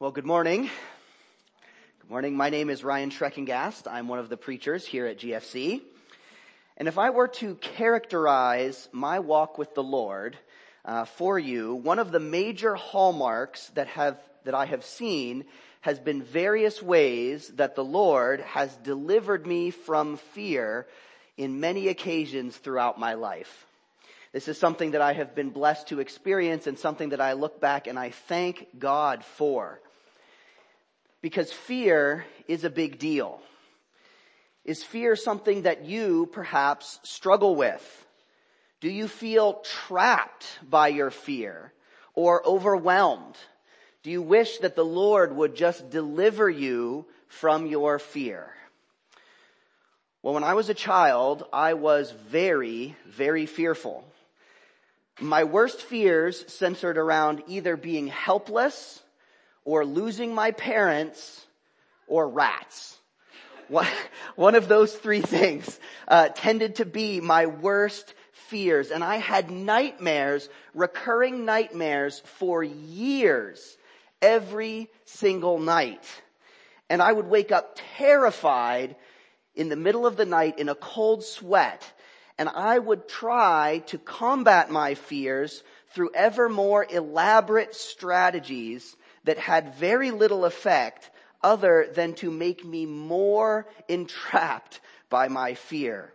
Well, good morning. Good morning. My name is Ryan Schreckengast. I'm one of the preachers here at GFC. And if I were to characterize my walk with the Lord uh, for you, one of the major hallmarks that have that I have seen has been various ways that the Lord has delivered me from fear in many occasions throughout my life. This is something that I have been blessed to experience and something that I look back and I thank God for. Because fear is a big deal. Is fear something that you perhaps struggle with? Do you feel trapped by your fear or overwhelmed? Do you wish that the Lord would just deliver you from your fear? Well, when I was a child, I was very, very fearful. My worst fears centered around either being helpless or losing my parents or rats. One of those three things uh, tended to be my worst fears. And I had nightmares, recurring nightmares for years, every single night. And I would wake up terrified in the middle of the night in a cold sweat. And I would try to combat my fears through ever more elaborate strategies that had very little effect other than to make me more entrapped by my fear.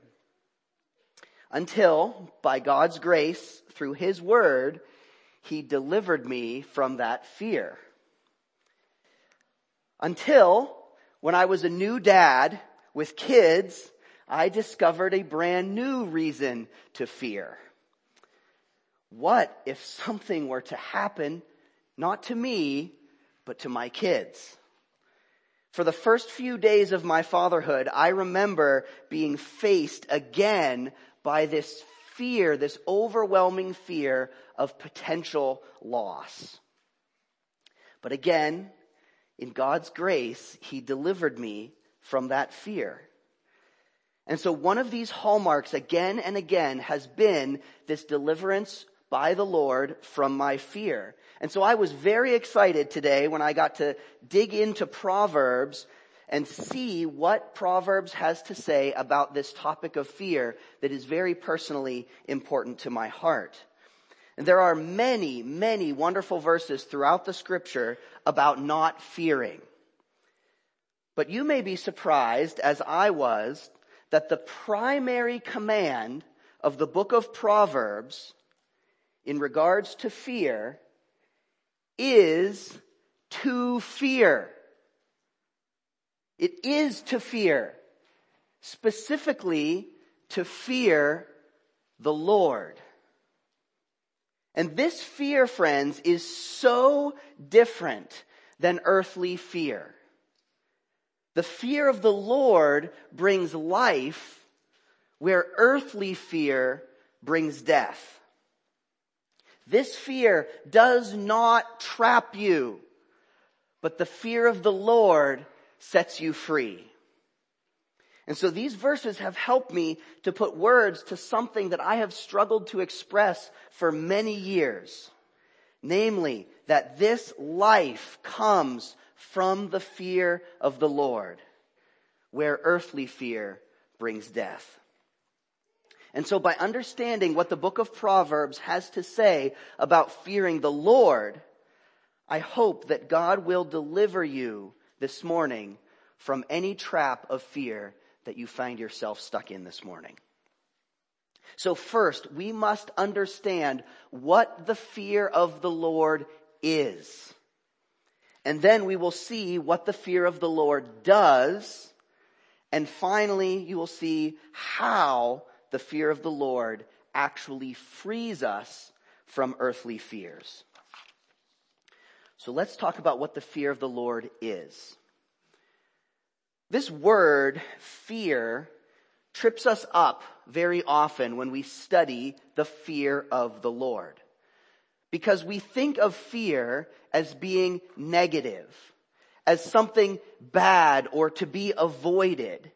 Until, by God's grace, through His Word, He delivered me from that fear. Until, when I was a new dad with kids, I discovered a brand new reason to fear. What if something were to happen not to me, but to my kids. For the first few days of my fatherhood, I remember being faced again by this fear, this overwhelming fear of potential loss. But again, in God's grace, He delivered me from that fear. And so one of these hallmarks again and again has been this deliverance by the Lord from my fear. And so I was very excited today when I got to dig into Proverbs and see what Proverbs has to say about this topic of fear that is very personally important to my heart. And there are many, many wonderful verses throughout the scripture about not fearing. But you may be surprised, as I was, that the primary command of the book of Proverbs in regards to fear is to fear. It is to fear. Specifically to fear the Lord. And this fear, friends, is so different than earthly fear. The fear of the Lord brings life where earthly fear brings death. This fear does not trap you, but the fear of the Lord sets you free. And so these verses have helped me to put words to something that I have struggled to express for many years. Namely, that this life comes from the fear of the Lord, where earthly fear brings death. And so by understanding what the book of Proverbs has to say about fearing the Lord, I hope that God will deliver you this morning from any trap of fear that you find yourself stuck in this morning. So first, we must understand what the fear of the Lord is. And then we will see what the fear of the Lord does. And finally, you will see how the fear of the Lord actually frees us from earthly fears. So let's talk about what the fear of the Lord is. This word, fear, trips us up very often when we study the fear of the Lord. Because we think of fear as being negative, as something bad or to be avoided.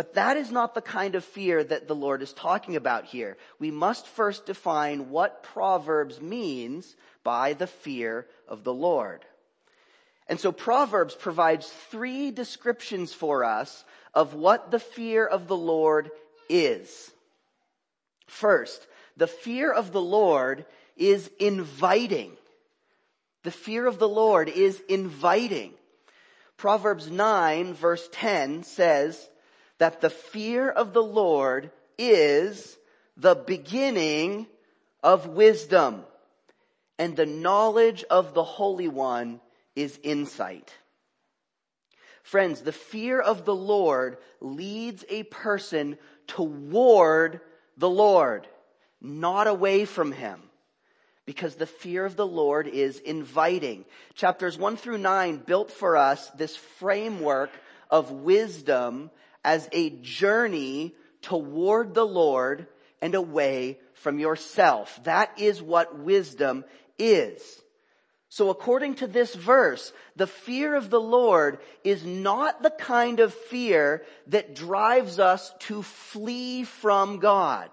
But that is not the kind of fear that the Lord is talking about here. We must first define what Proverbs means by the fear of the Lord. And so Proverbs provides three descriptions for us of what the fear of the Lord is. First, the fear of the Lord is inviting. The fear of the Lord is inviting. Proverbs 9 verse 10 says that the fear of the Lord is the beginning of wisdom and the knowledge of the Holy One is insight. Friends, the fear of the Lord leads a person toward the Lord, not away from Him. Because the fear of the Lord is inviting. Chapters one through nine built for us this framework of wisdom as a journey toward the Lord and away from yourself. That is what wisdom is. So according to this verse, the fear of the Lord is not the kind of fear that drives us to flee from God.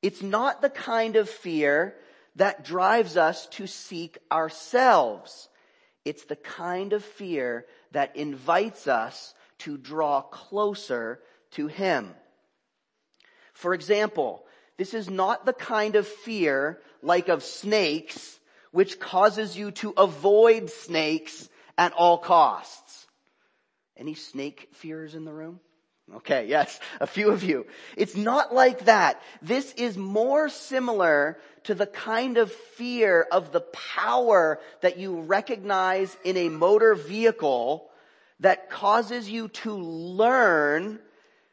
It's not the kind of fear that drives us to seek ourselves. It's the kind of fear that invites us to draw closer to Him. For example, this is not the kind of fear like of snakes which causes you to avoid snakes at all costs. Any snake fears in the room? Okay, yes, a few of you. It's not like that. This is more similar to the kind of fear of the power that you recognize in a motor vehicle that causes you to learn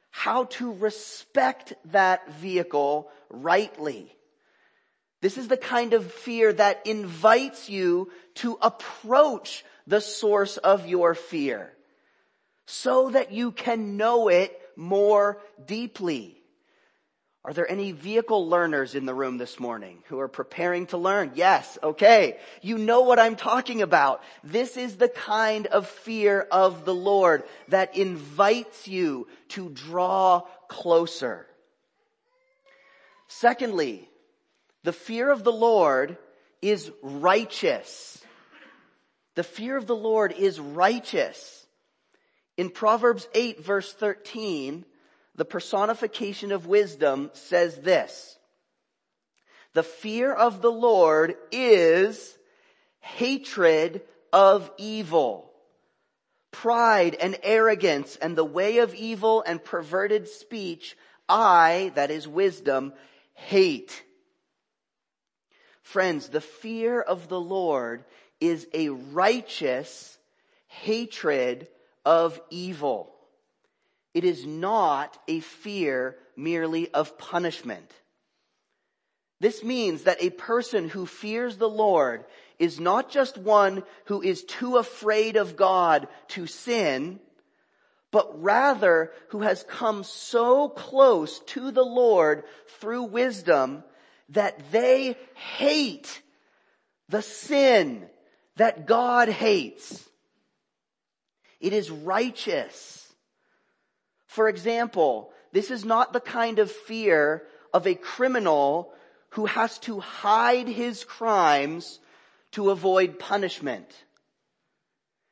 how to respect that vehicle rightly. This is the kind of fear that invites you to approach the source of your fear so that you can know it more deeply. Are there any vehicle learners in the room this morning who are preparing to learn? Yes. Okay. You know what I'm talking about. This is the kind of fear of the Lord that invites you to draw closer. Secondly, the fear of the Lord is righteous. The fear of the Lord is righteous. In Proverbs 8 verse 13, the personification of wisdom says this. The fear of the Lord is hatred of evil. Pride and arrogance and the way of evil and perverted speech, I, that is wisdom, hate. Friends, the fear of the Lord is a righteous hatred of evil. It is not a fear merely of punishment. This means that a person who fears the Lord is not just one who is too afraid of God to sin, but rather who has come so close to the Lord through wisdom that they hate the sin that God hates. It is righteous. For example, this is not the kind of fear of a criminal who has to hide his crimes to avoid punishment.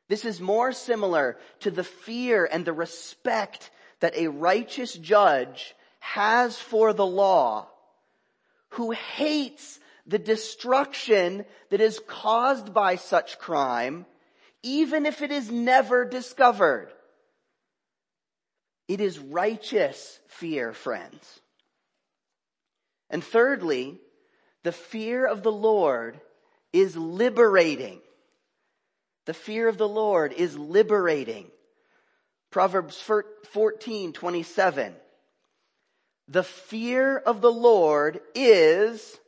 This is more similar to the fear and the respect that a righteous judge has for the law who hates the destruction that is caused by such crime, even if it is never discovered. It is righteous fear, friends. And thirdly, the fear of the Lord is liberating. The fear of the Lord is liberating. Proverbs 14, 27. The fear of the Lord is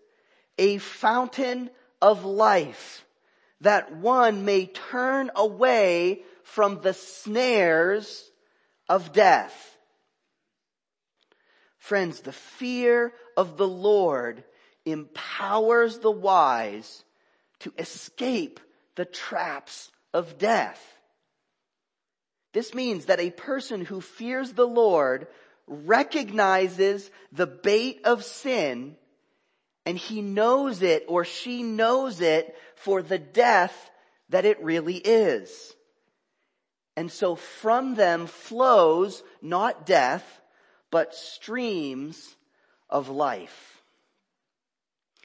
a fountain of life that one may turn away from the snares of death. Friends, the fear of the Lord empowers the wise to escape the traps of death. This means that a person who fears the Lord recognizes the bait of sin and he knows it or she knows it for the death that it really is. And so from them flows not death, but streams of life.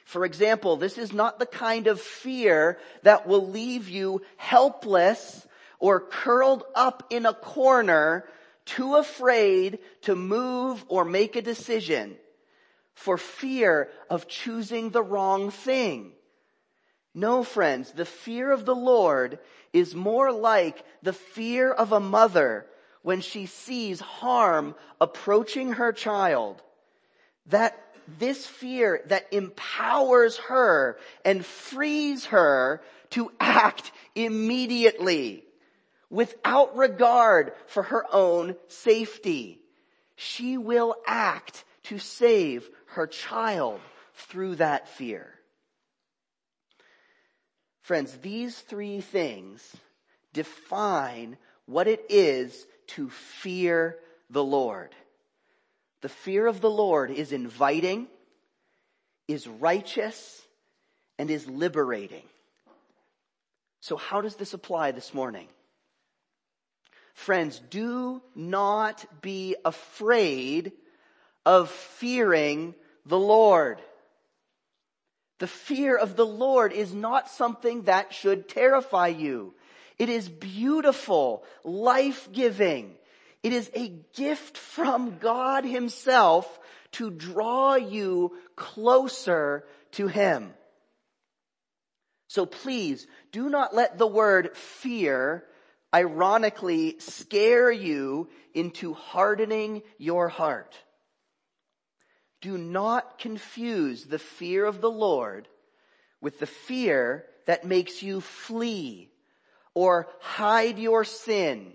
For example, this is not the kind of fear that will leave you helpless or curled up in a corner, too afraid to move or make a decision for fear of choosing the wrong thing. No, friends, the fear of the Lord is more like the fear of a mother when she sees harm approaching her child. That this fear that empowers her and frees her to act immediately without regard for her own safety. She will act to save her child through that fear. Friends, these three things define what it is to fear the Lord. The fear of the Lord is inviting, is righteous, and is liberating. So how does this apply this morning? Friends, do not be afraid of fearing the Lord. The fear of the Lord is not something that should terrify you. It is beautiful, life-giving. It is a gift from God himself to draw you closer to him. So please do not let the word fear ironically scare you into hardening your heart. Do not confuse the fear of the Lord with the fear that makes you flee or hide your sin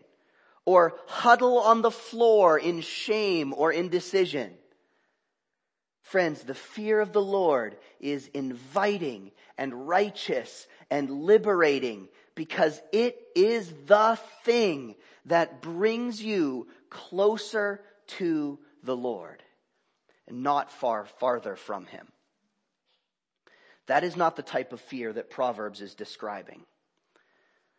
or huddle on the floor in shame or indecision. Friends, the fear of the Lord is inviting and righteous and liberating because it is the thing that brings you closer to the Lord and not far farther from him. That is not the type of fear that Proverbs is describing.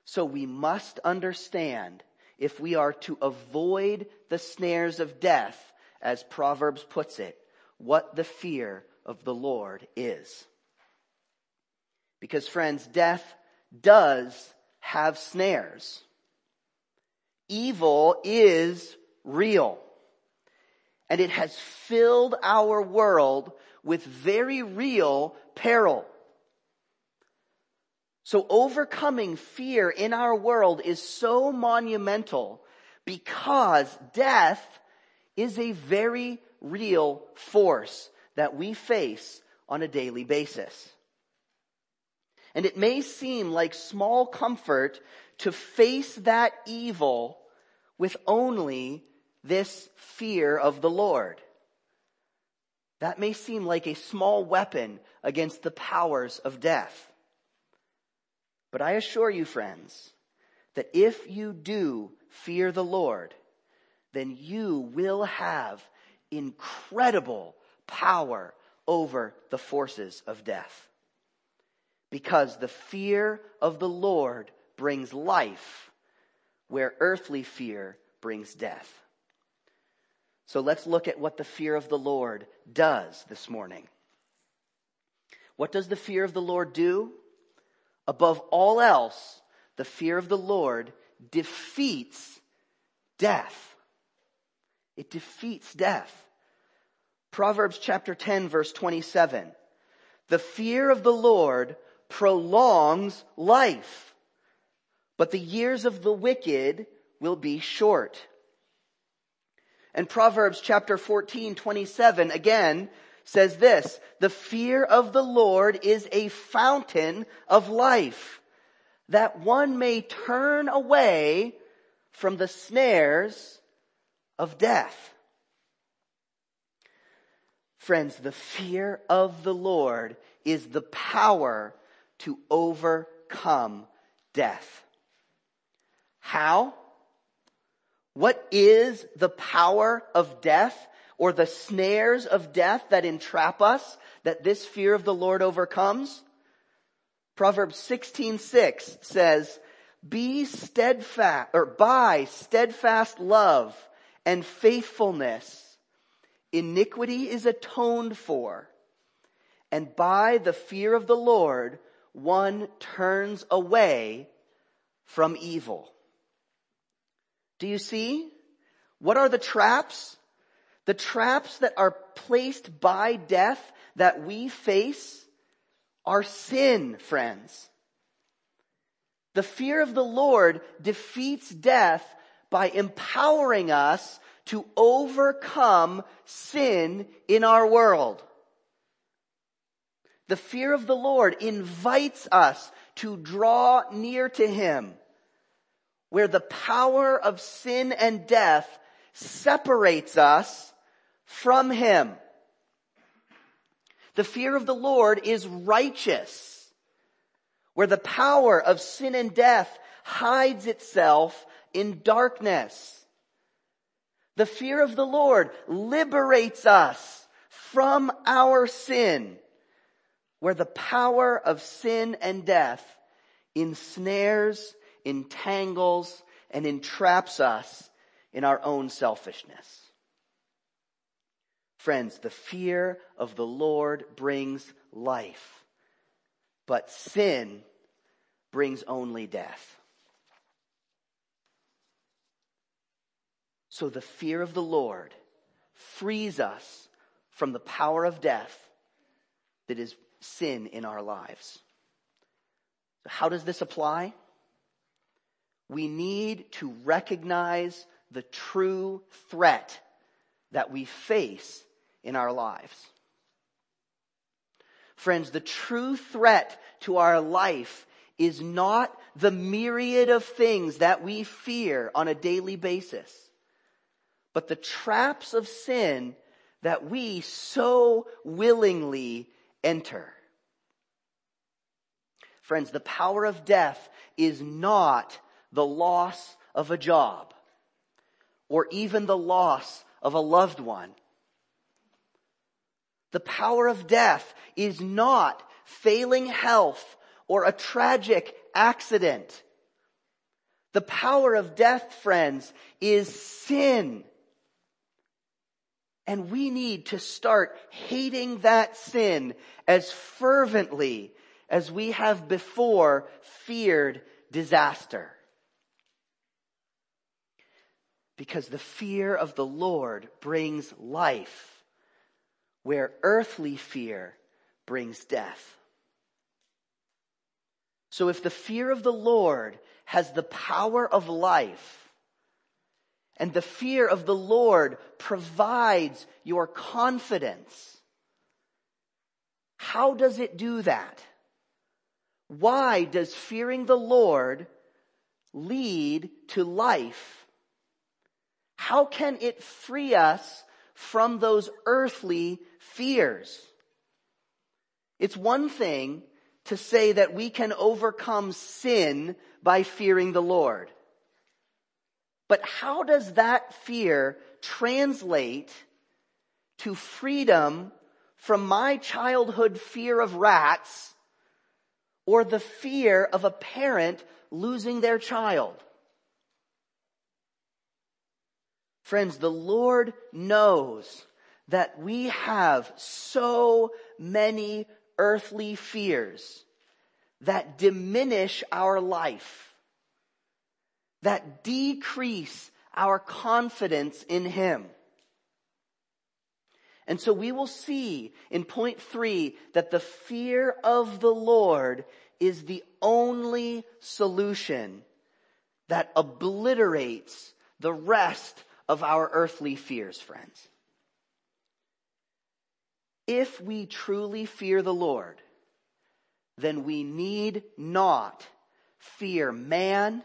So we must understand if we are to avoid the snares of death, as Proverbs puts it, what the fear of the Lord is. Because friends, death does have snares. Evil is real and it has filled our world with very real peril. So overcoming fear in our world is so monumental because death is a very real force that we face on a daily basis. And it may seem like small comfort to face that evil with only this fear of the Lord. That may seem like a small weapon against the powers of death. But I assure you, friends, that if you do fear the Lord, then you will have incredible power over the forces of death. Because the fear of the Lord brings life where earthly fear brings death. So let's look at what the fear of the Lord does this morning. What does the fear of the Lord do? Above all else, the fear of the Lord defeats death. It defeats death. Proverbs chapter 10 verse 27. The fear of the Lord prolongs life, but the years of the wicked will be short. And Proverbs chapter 14, 27 again says this, the fear of the Lord is a fountain of life, that one may turn away from the snares of death. Friends, the fear of the Lord is the power to overcome death. How? What is the power of death or the snares of death that entrap us that this fear of the Lord overcomes? Proverbs 16:6 says, "Be steadfast or by steadfast love and faithfulness iniquity is atoned for, and by the fear of the Lord one turns away from evil." Do you see? What are the traps? The traps that are placed by death that we face are sin, friends. The fear of the Lord defeats death by empowering us to overcome sin in our world. The fear of the Lord invites us to draw near to Him, where the power of sin and death separates us from Him. The fear of the Lord is righteous, where the power of sin and death hides itself in darkness. The fear of the Lord liberates us from our sin, where the power of sin and death ensnares, entangles, and entraps us in our own selfishness. Friends, the fear of the Lord brings life, but sin brings only death. So the fear of the Lord frees us from the power of death that is sin in our lives. How does this apply? We need to recognize the true threat that we face in our lives. Friends, the true threat to our life is not the myriad of things that we fear on a daily basis, but the traps of sin that we so willingly enter. Friends, the power of death is not the loss of a job or even the loss of a loved one. The power of death is not failing health or a tragic accident. The power of death, friends, is sin. And we need to start hating that sin as fervently as we have before feared disaster. Because the fear of the Lord brings life where earthly fear brings death. So if the fear of the Lord has the power of life, and the fear of the Lord provides your confidence, how does it do that? Why does fearing the Lord lead to life? How can it free us from those earthly fears. It's one thing to say that we can overcome sin by fearing the Lord. But how does that fear translate to freedom from my childhood fear of rats or the fear of a parent losing their child? Friends, the Lord knows that we have so many earthly fears that diminish our life, that decrease our confidence in Him. And so we will see in point three that the fear of the Lord is the only solution that obliterates the rest of our earthly fears, friends. If we truly fear the Lord, then we need not fear man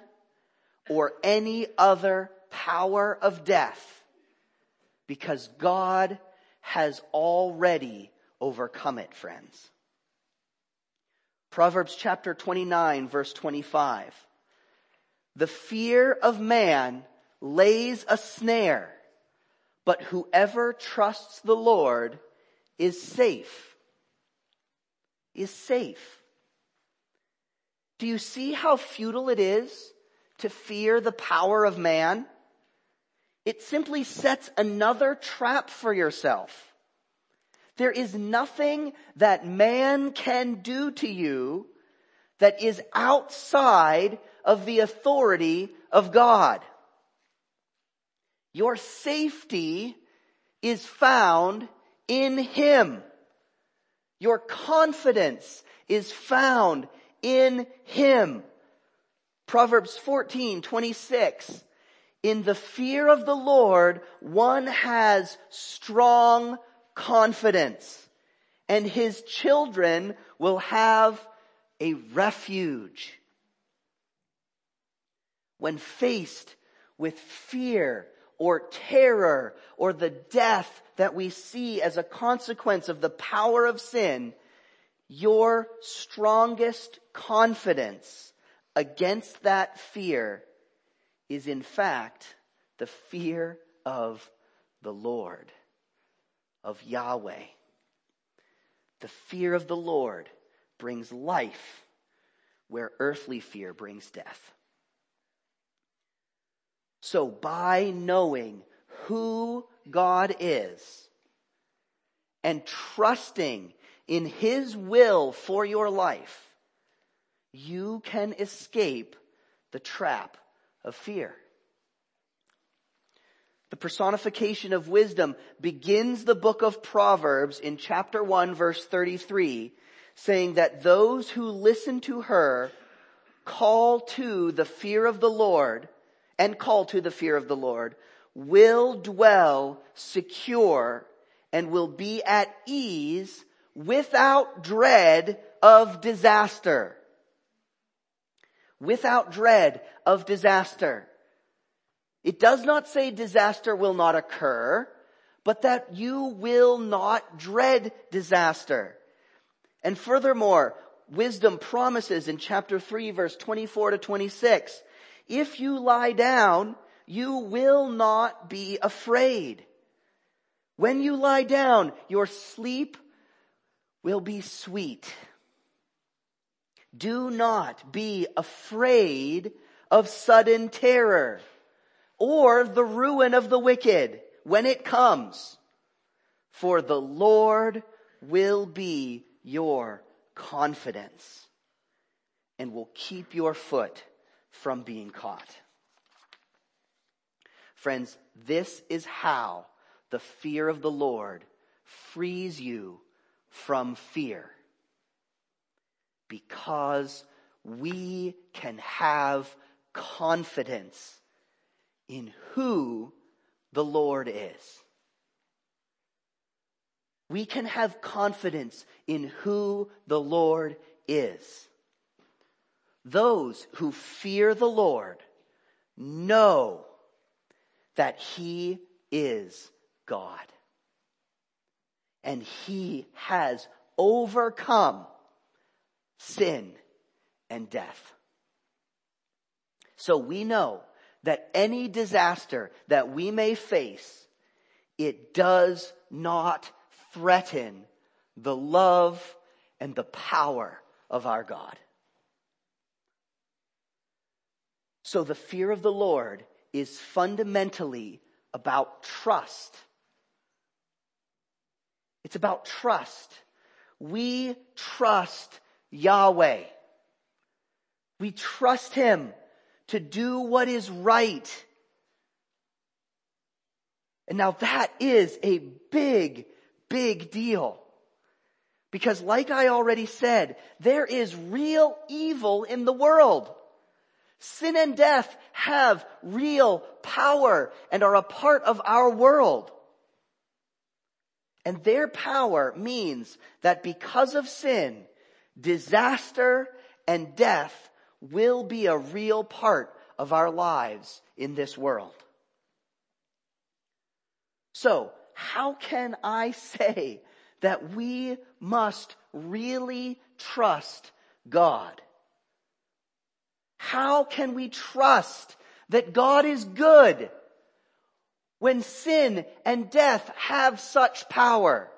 or any other power of death because God has already overcome it, friends. Proverbs chapter 29 verse 25. The fear of man lays a snare, but whoever trusts the Lord is safe. Is safe. Do you see how futile it is to fear the power of man? It simply sets another trap for yourself. There is nothing that man can do to you that is outside of the authority of God. Your safety is found in Him. Your confidence is found in Him. Proverbs 14, 26. In the fear of the Lord, one has strong confidence and his children will have a refuge. When faced with fear or terror or the death that we see as a consequence of the power of sin, your strongest confidence against that fear is in fact the fear of the Lord, of Yahweh. The fear of the Lord brings life where earthly fear brings death. So by knowing who God is and trusting in His will for your life, you can escape the trap of fear. The personification of wisdom begins the book of Proverbs in chapter 1 verse 33 saying that those who listen to her call to the fear of the Lord and call to the fear of the Lord will dwell secure and will be at ease without dread of disaster. Without dread of disaster. It does not say disaster will not occur, but that you will not dread disaster. And furthermore, wisdom promises in chapter 3 verse 24 to 26 if you lie down, you will not be afraid. When you lie down, your sleep will be sweet. Do not be afraid of sudden terror or the ruin of the wicked when it comes. For the Lord will be your confidence and will keep your foot from being caught. Friends, this is how the fear of the Lord frees you from fear. Because we can have confidence in who the Lord is. We can have confidence in who the Lord is. Those who fear the Lord know that He is God. And He has overcome sin and death. So we know that any disaster that we may face, it does not threaten the love and the power of our God. So the fear of the Lord is fundamentally about trust. It's about trust. We trust Yahweh. We trust Him to do what is right. And now that is a big, big deal. Because like I already said, there is real evil in the world. Sin and death have real power and are a part of our world. And their power means that because of sin, disaster and death will be a real part of our lives in this world. So, how can I say that we must really trust God? How can we trust that God is good when sin and death have such power?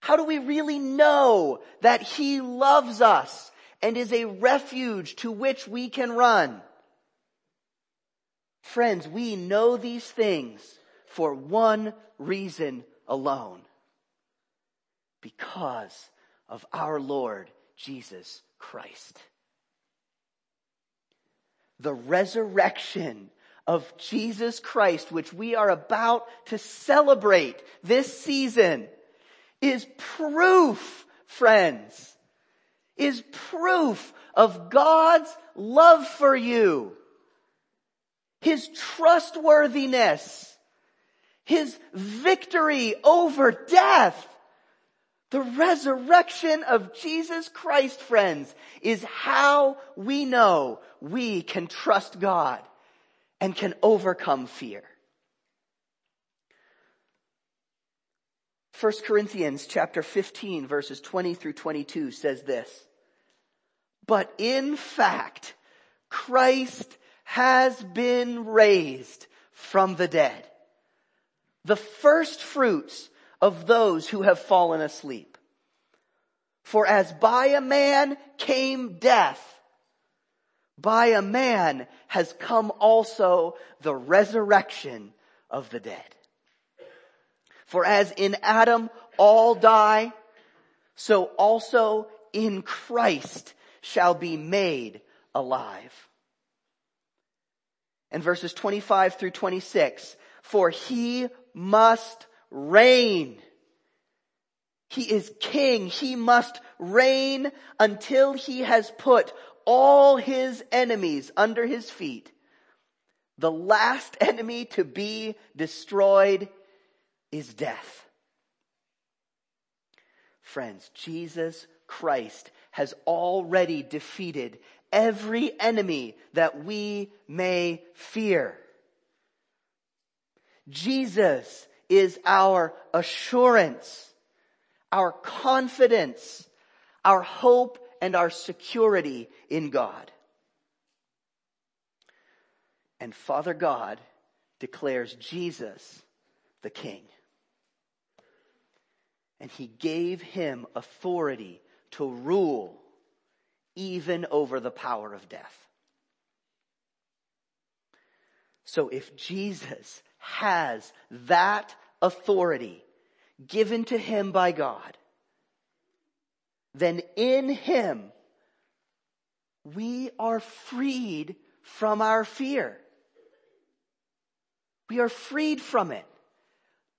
How do we really know that He loves us and is a refuge to which we can run. Friends, we know these things for one reason alone. Because of our Lord Jesus Christ. The resurrection of Jesus Christ, which we are about to celebrate this season, is proof, friends, is proof of God's love for you. His trustworthiness. His victory over death. The resurrection of Jesus Christ, friends, is how we know we can trust God and can overcome fear. 1 Corinthians chapter 15 verses 20 through 22 says this. But in fact, Christ has been raised from the dead. The first fruits of those who have fallen asleep. For as by a man came death, by a man has come also the resurrection of the dead. For as in Adam all die, so also in Christ shall be made alive. And verses 25 through 26, for he must reign. He is king. He must reign until he has put all his enemies under his feet. The last enemy to be destroyed is death. Friends, Jesus Christ has already defeated every enemy that we may fear. Jesus is our assurance, our confidence, our hope, and our security in God. And Father God declares Jesus the King. And he gave him authority to rule even over the power of death. So if Jesus has that authority given to him by God, then in him we are freed from our fear. We are freed from it.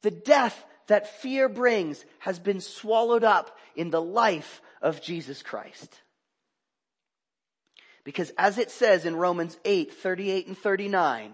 The death that fear brings has been swallowed up in the life of Jesus Christ. Because as it says in Romans 8, 38 and 39,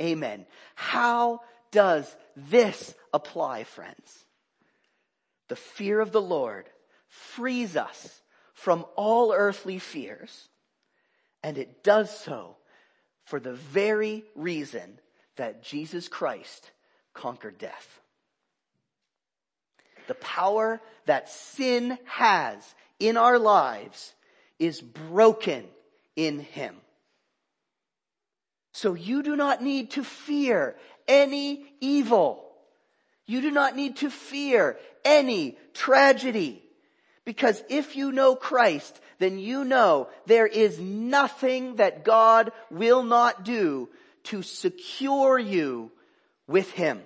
Amen. How does this apply, friends? The fear of the Lord frees us from all earthly fears, and it does so for the very reason that Jesus Christ conquered death. The power that sin has in our lives is broken in Him. So you do not need to fear any evil. You do not need to fear any tragedy. Because if you know Christ, then you know there is nothing that God will not do to secure you with Him.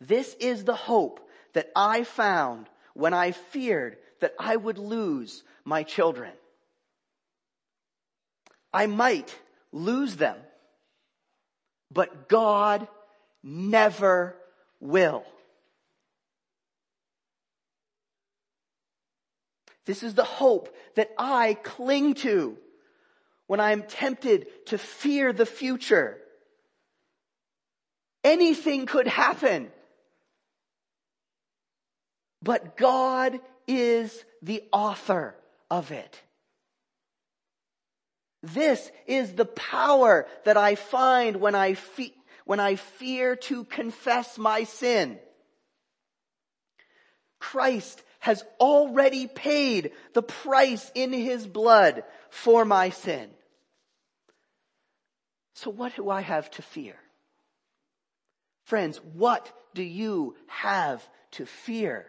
This is the hope that I found when I feared that I would lose my children. I might lose them, but God never will. This is the hope that I cling to when I am tempted to fear the future. Anything could happen. But God is the author of it. This is the power that I find when I, fe- when I fear to confess my sin. Christ has already paid the price in his blood for my sin. So what do I have to fear? Friends, what do you have to fear?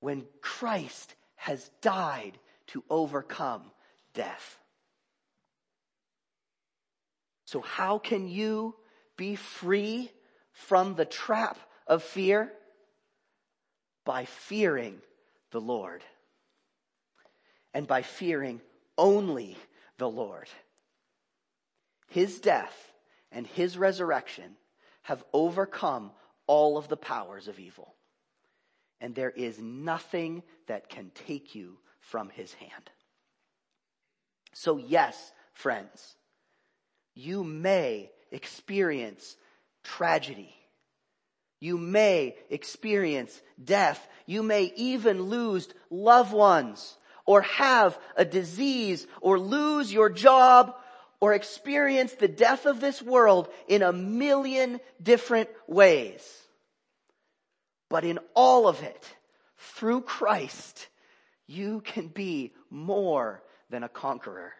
When Christ has died to overcome death. So how can you be free from the trap of fear? By fearing the Lord. And by fearing only the Lord. His death and his resurrection have overcome all of the powers of evil. And there is nothing that can take you from his hand. So yes, friends, you may experience tragedy. You may experience death. You may even lose loved ones or have a disease or lose your job or experience the death of this world in a million different ways. But in all of it, through Christ, you can be more than a conqueror.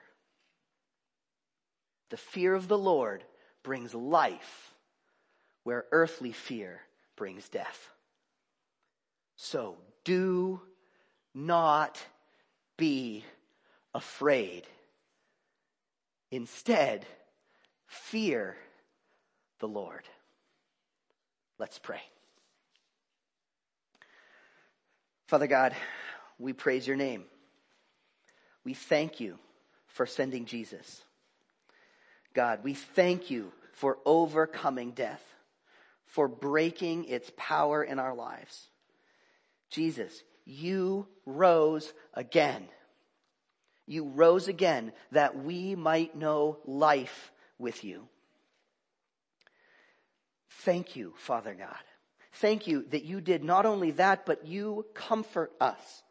The fear of the Lord brings life where earthly fear brings death. So do not be afraid. Instead, fear the Lord. Let's pray. Father God, we praise your name. We thank you for sending Jesus. God, we thank you for overcoming death, for breaking its power in our lives. Jesus, you rose again. You rose again that we might know life with you. Thank you, Father God. Thank you that you did not only that, but you comfort us.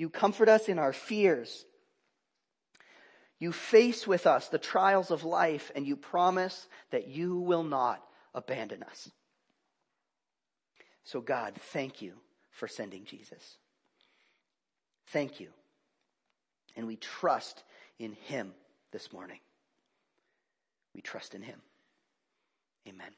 You comfort us in our fears. You face with us the trials of life and you promise that you will not abandon us. So God, thank you for sending Jesus. Thank you. And we trust in him this morning. We trust in him. Amen.